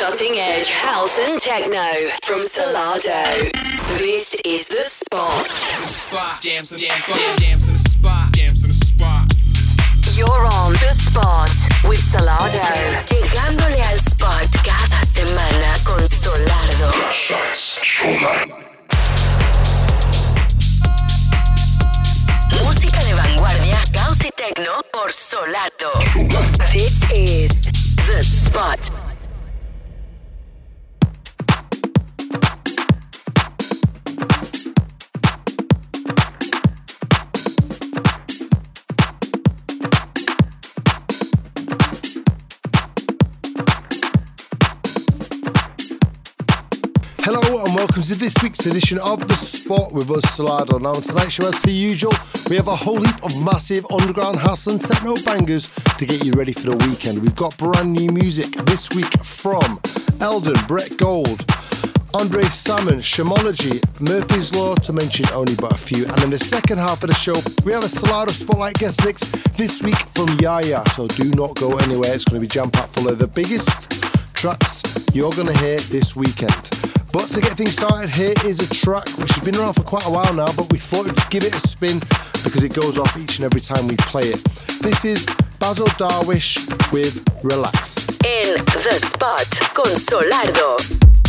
Cutting edge house and techno from Solardo. This is the spot. The spot. Jams and jams, jams in the spot. Jams in the spot. You're on the spot with Solardo. Llegándole al spot cada semana con Solardo. Música de vanguardia, house y techno por Solardo. This is The Spot. Hello and welcome to this week's edition of The Spot with us, Solardo. Now, on tonight's show, as per usual, we have a whole heap of massive underground house and techno bangers to get you ready for the weekend. We've got brand new music this week from Eldon, Brett Gold, Andre Salmon, Shermanology, Murphy's Law, to mention only but a few. And in the second half of the show, we have a Solardo Spotlight guest mix this week from Yaya. So do not go anywhere. It's going to be jam packed full of the biggest tracks you're going to hear this weekend. But to get things started, here is a track which has been around for quite a while now, but we thought we'd give it a spin because it goes off each and every time we play it. This is Bassel Darwish with Relax. En The Spot con Solardo.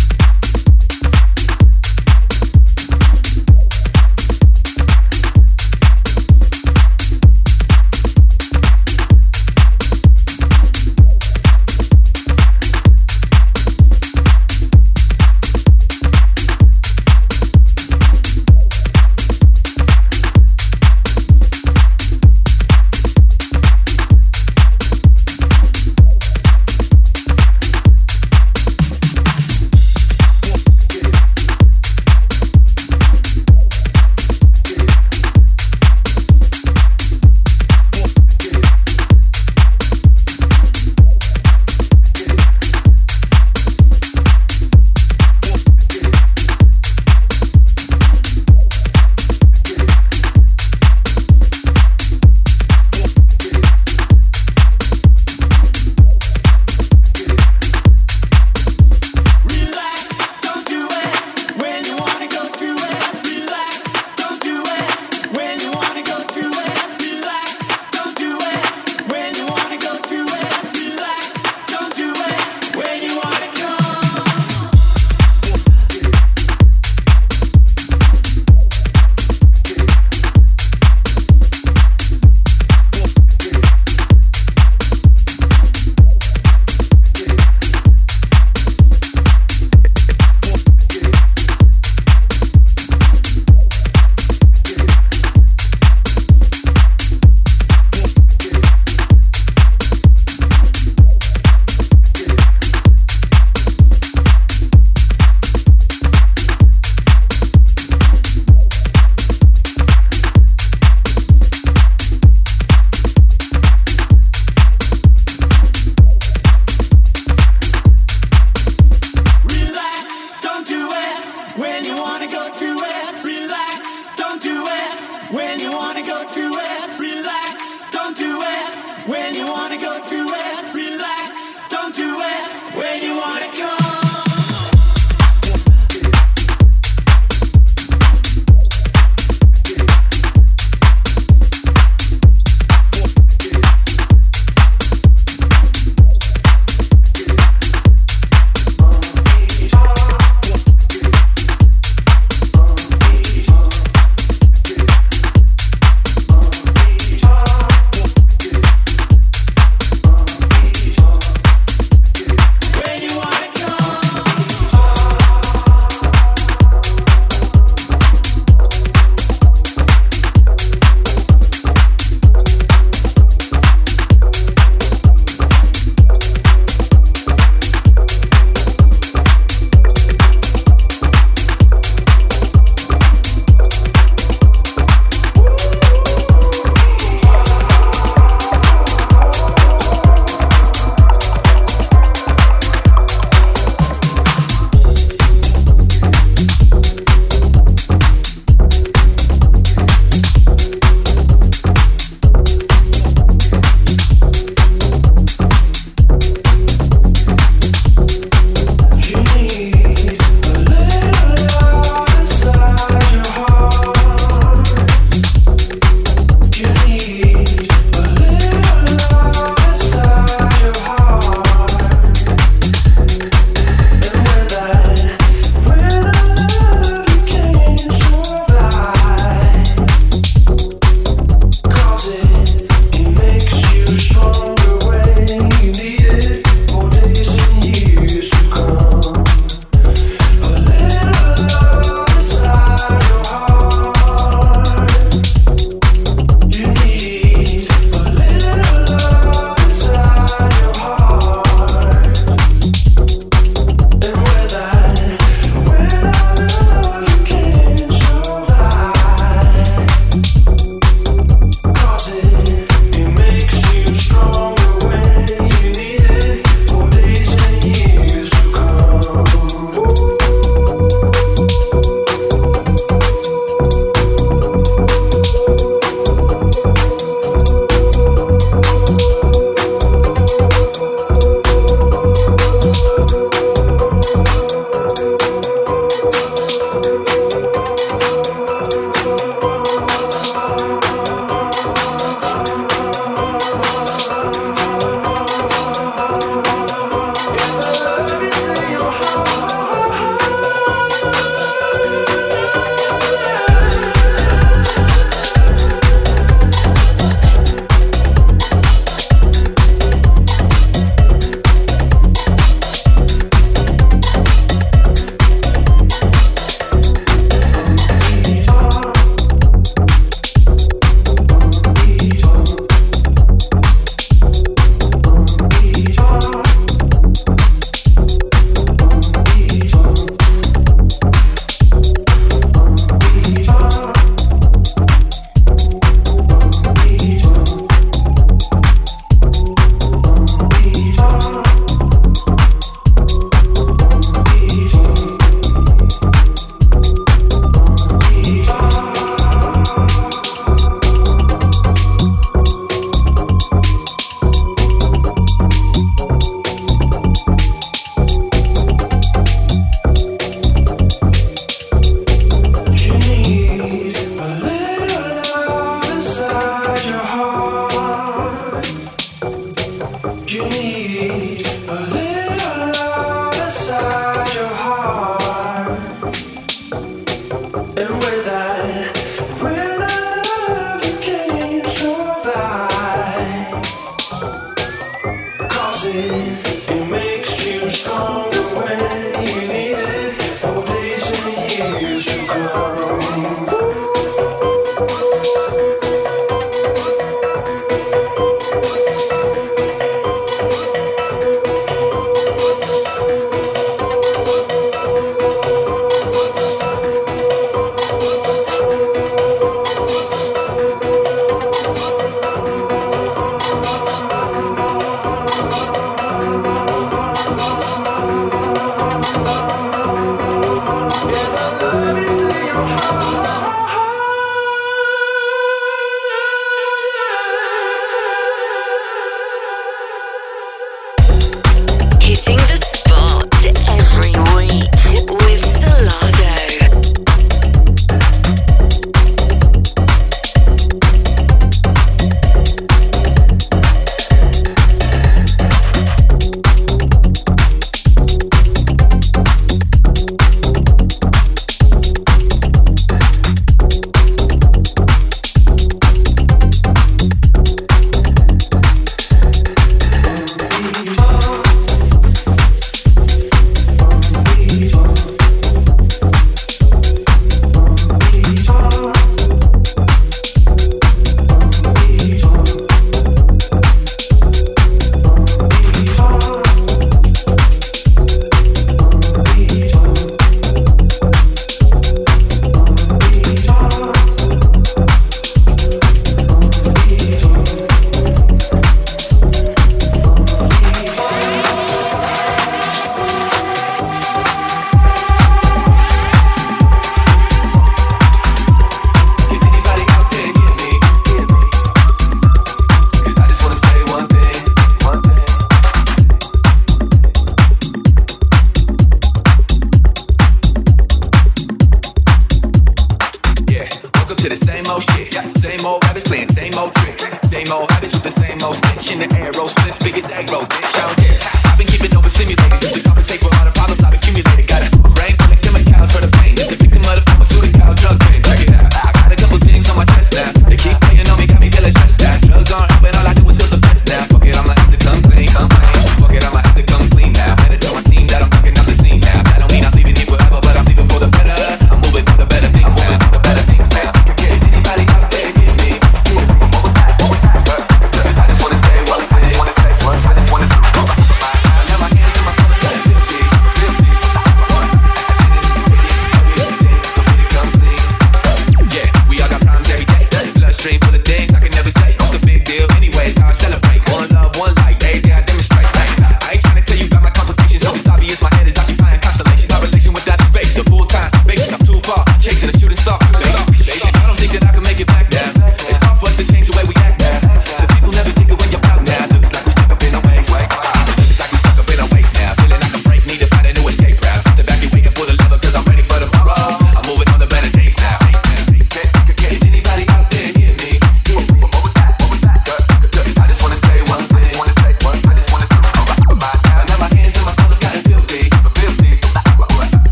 when you wanna go to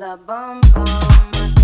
a bum bum.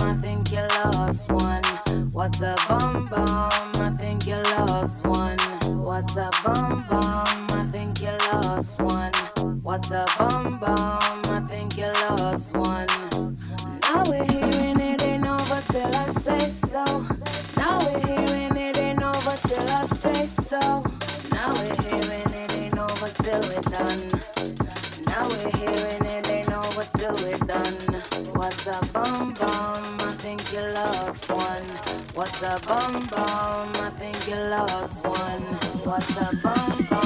I think you lost one. What a bum bum, I think you lost one. What a bum bum, I think you lost one. What a bum bum, I think you lost one. Now we're hearing it ain't over till I say so. Now we're hearing it ain't over till I say so. Now we're hearing it ain't over till we're done. What's a bum bum? I think you lost one. What's a bum bum?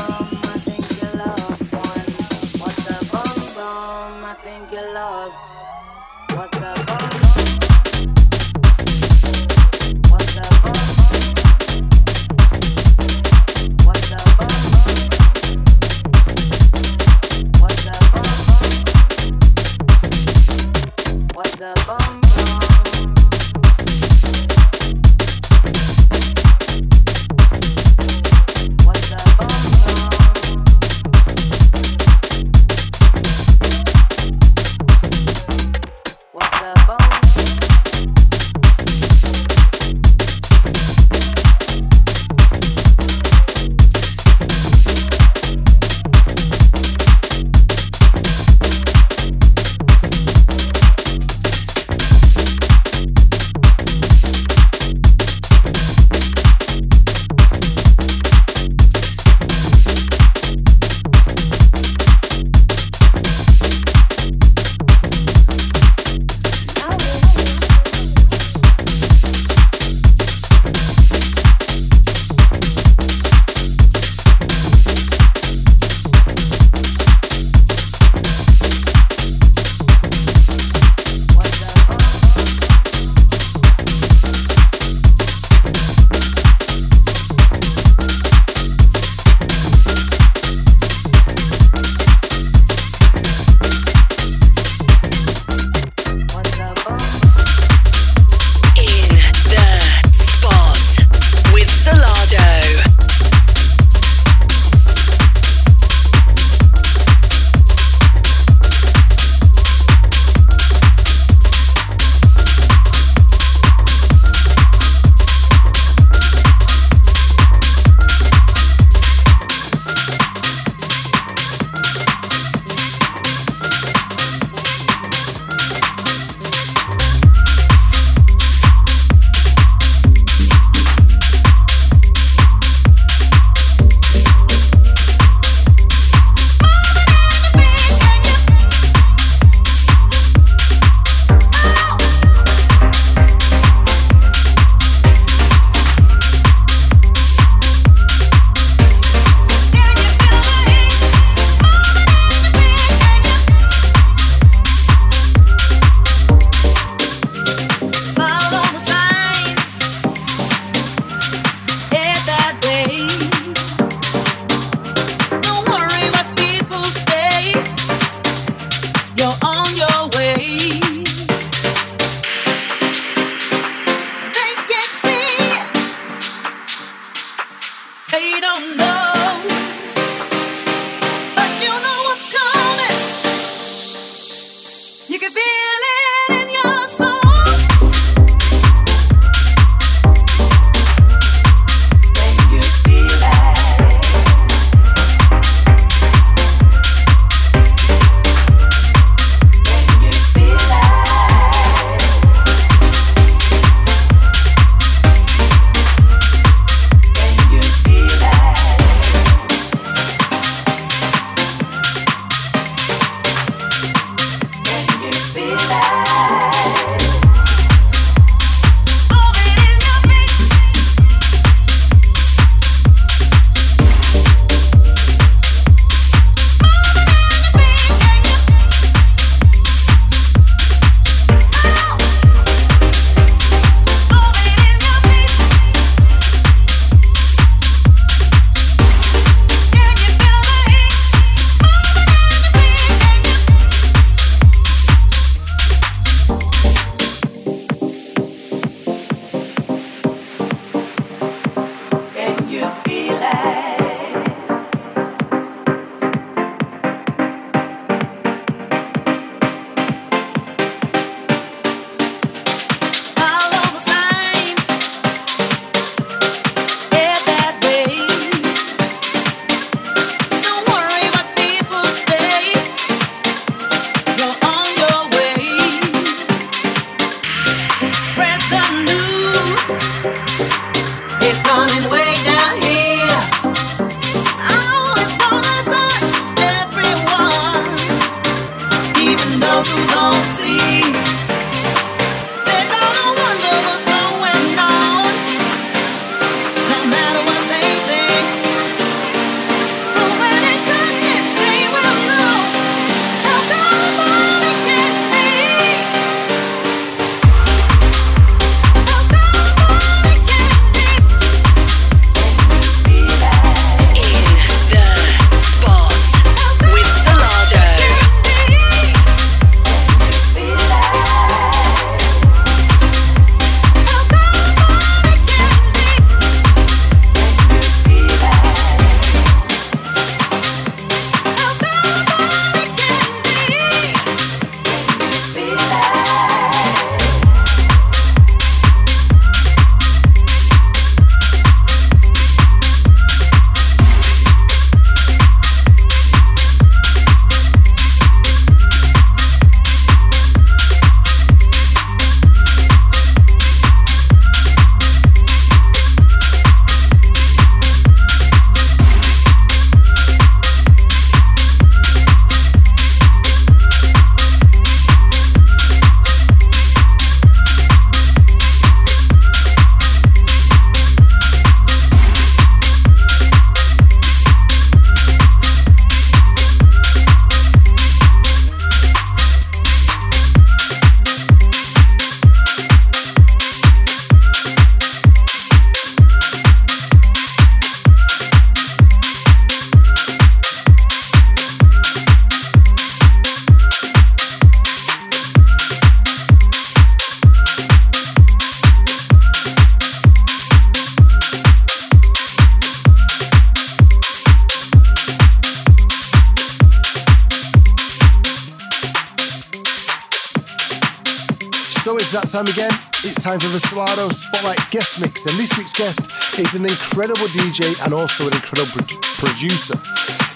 Time for the Solardo Spotlight guest mix. And this week's guest is an incredible DJ and also an incredible pro- producer.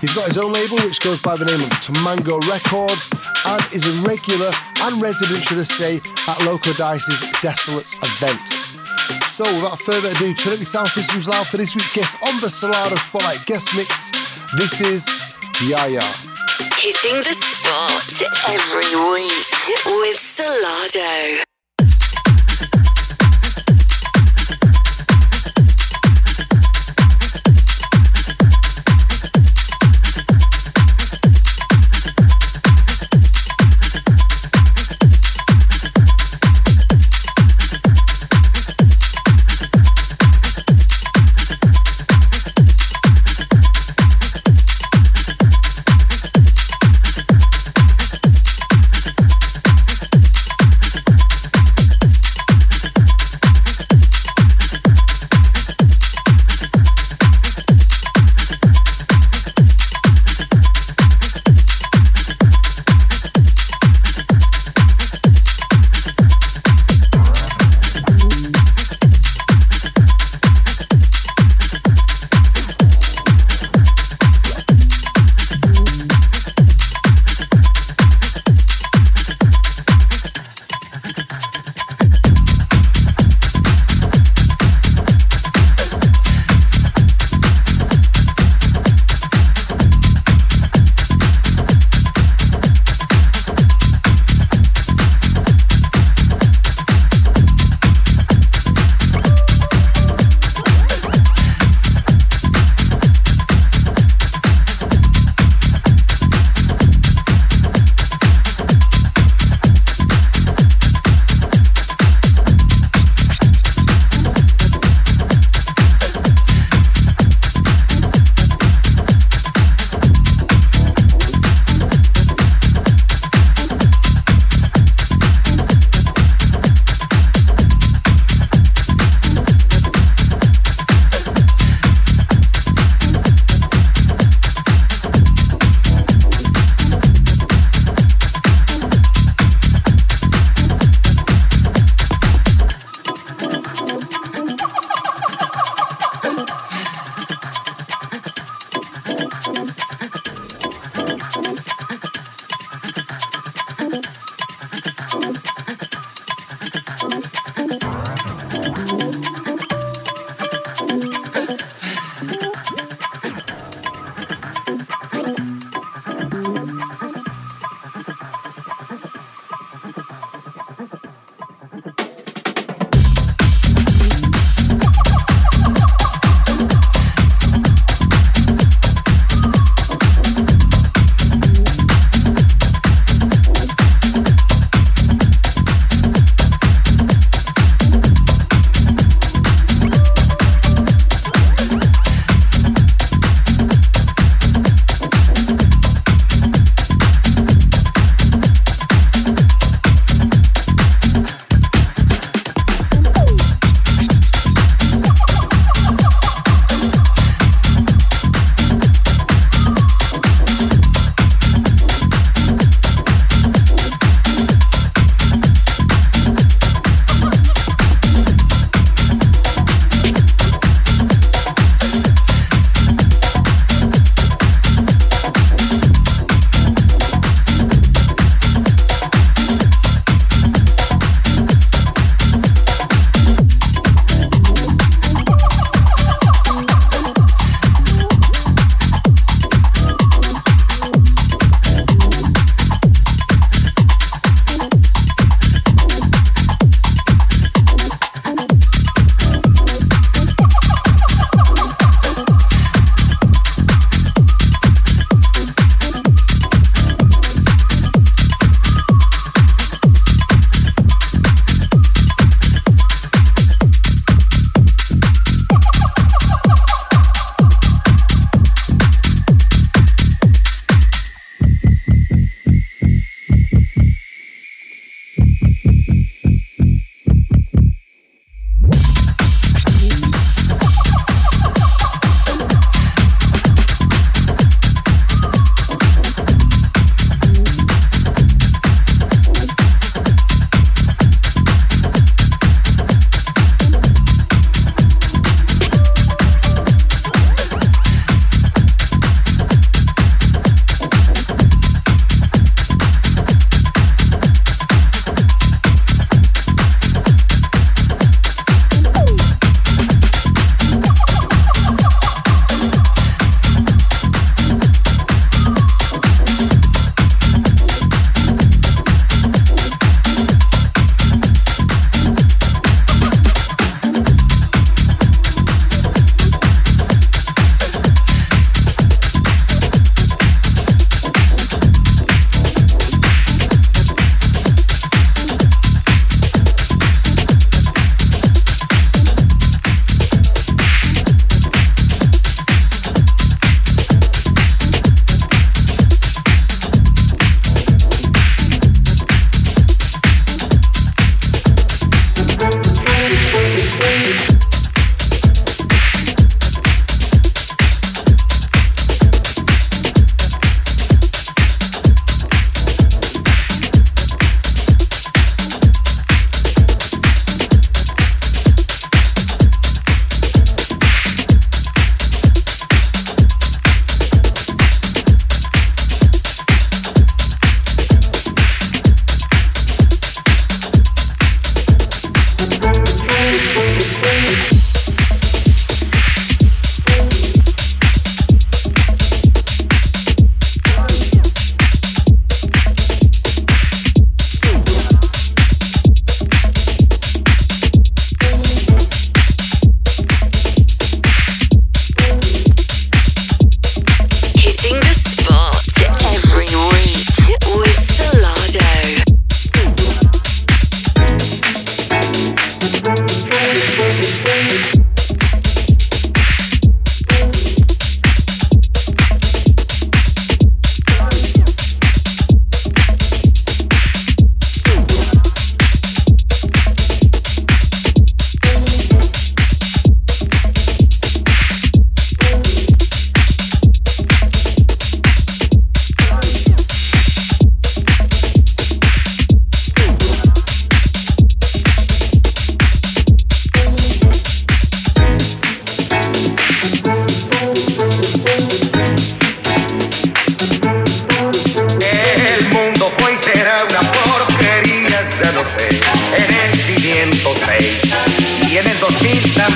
He's got his own label, which goes by the name of Tamango Records, and is a regular and resident, should I say, at Loco Dice's Desolat events. So, without further ado, turn up your sound systems loud for this week's guest on the Solardo Spotlight guest mix. This is Yaya. Hitting the spot every week with Solardo.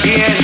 2000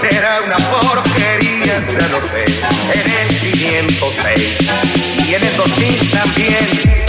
será una porquería, ya lo sé. En el 506 y en el 2000 también.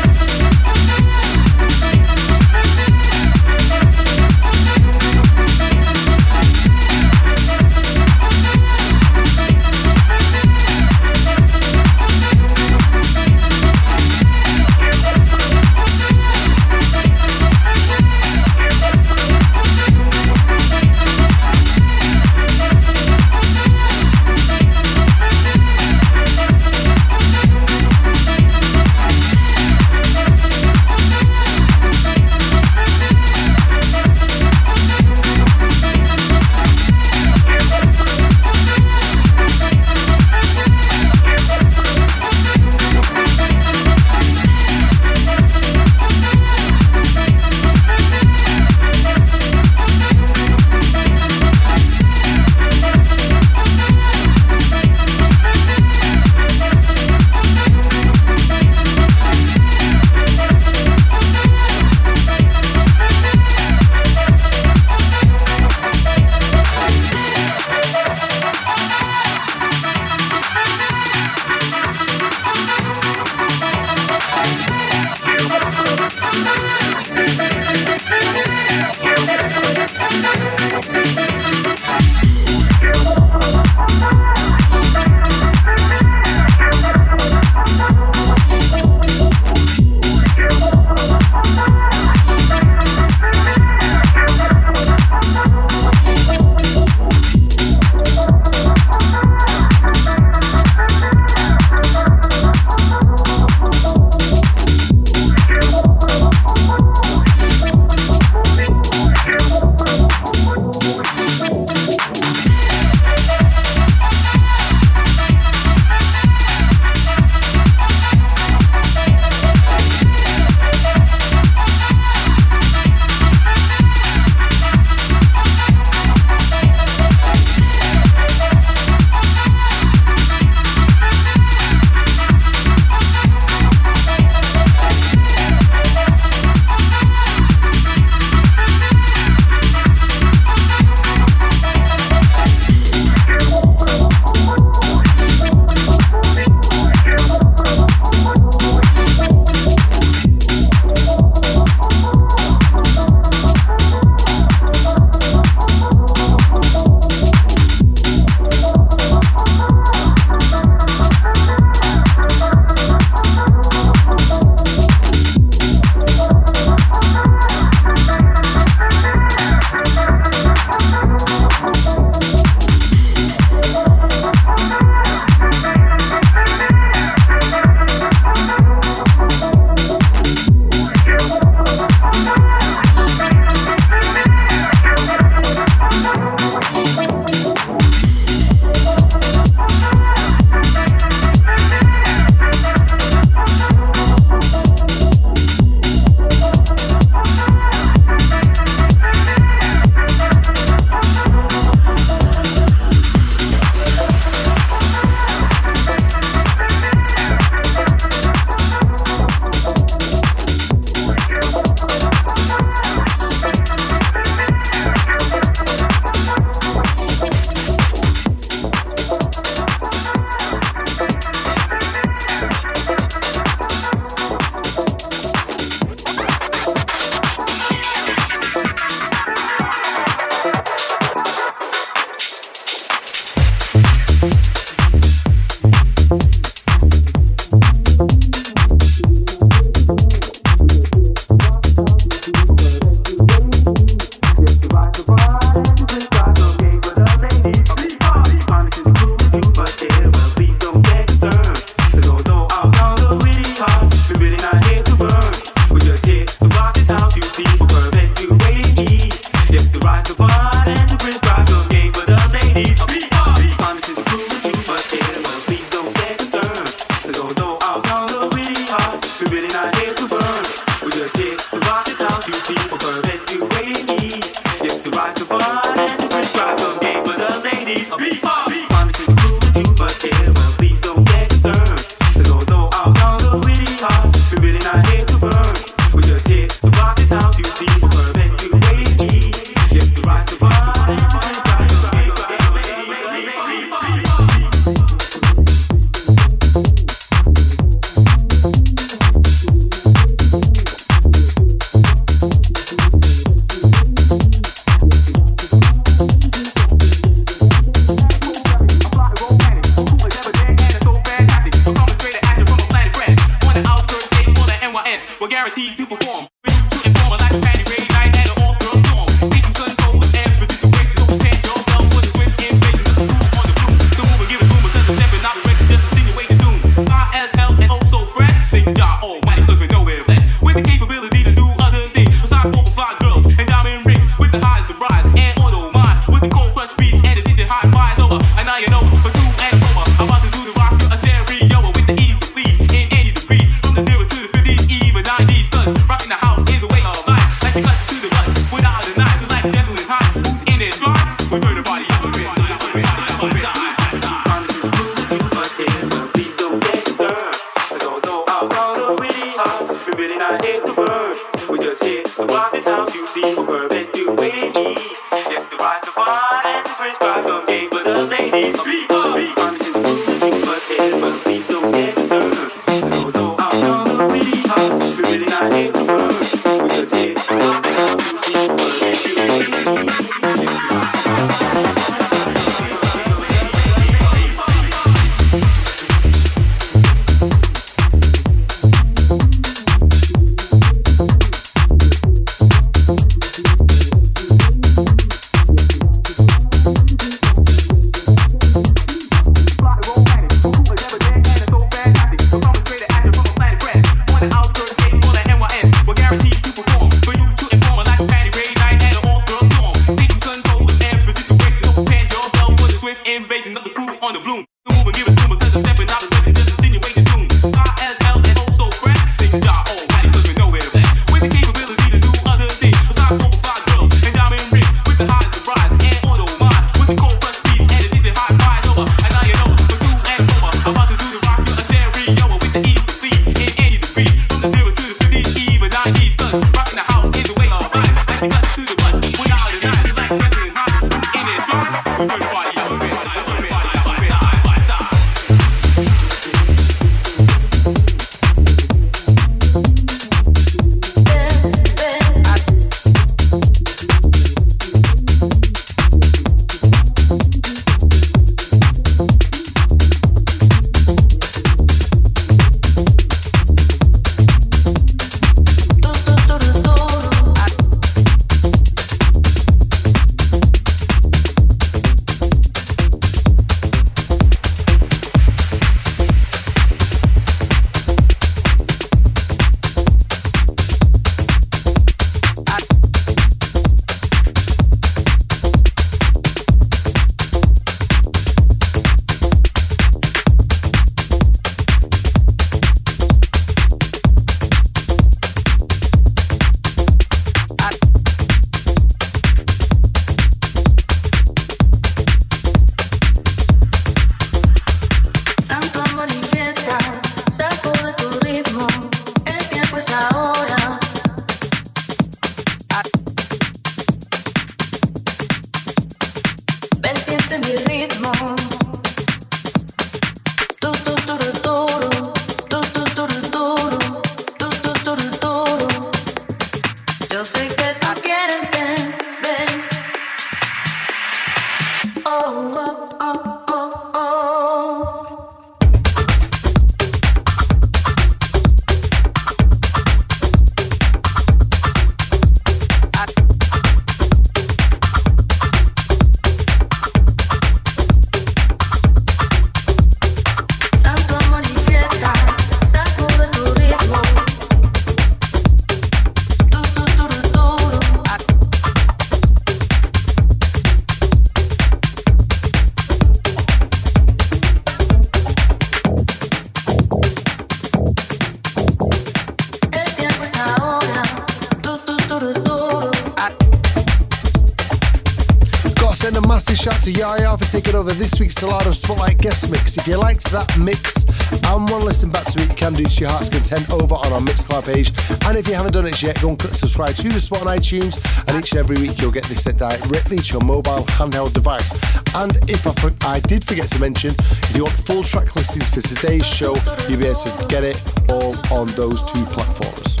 This week's Solardo Spotlight guest mix. If you liked that mix and want to listen back to it, you can do to your heart's content over on our Mixcloud page. And if you haven't done it yet, go and click subscribe to the spot on iTunes. And each and every week, you'll get this sent directly to your mobile handheld device. And if I, I did forget to mention, if you want full track listings for today's show, you'll be able to get it all on those two platforms.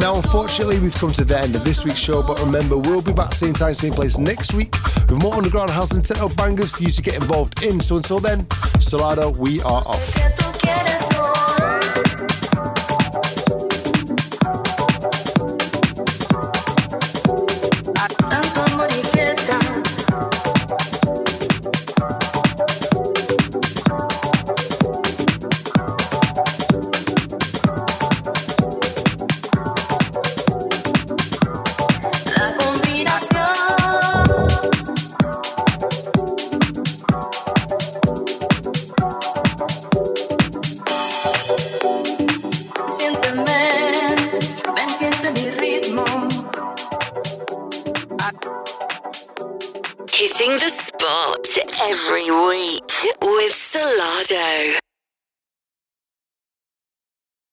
Now, unfortunately, we've come to the end of this week's show, but remember, we'll be back same time, same place next week with more underground house and techno bangers for you to get involved in. So until then, Solardo, we are off.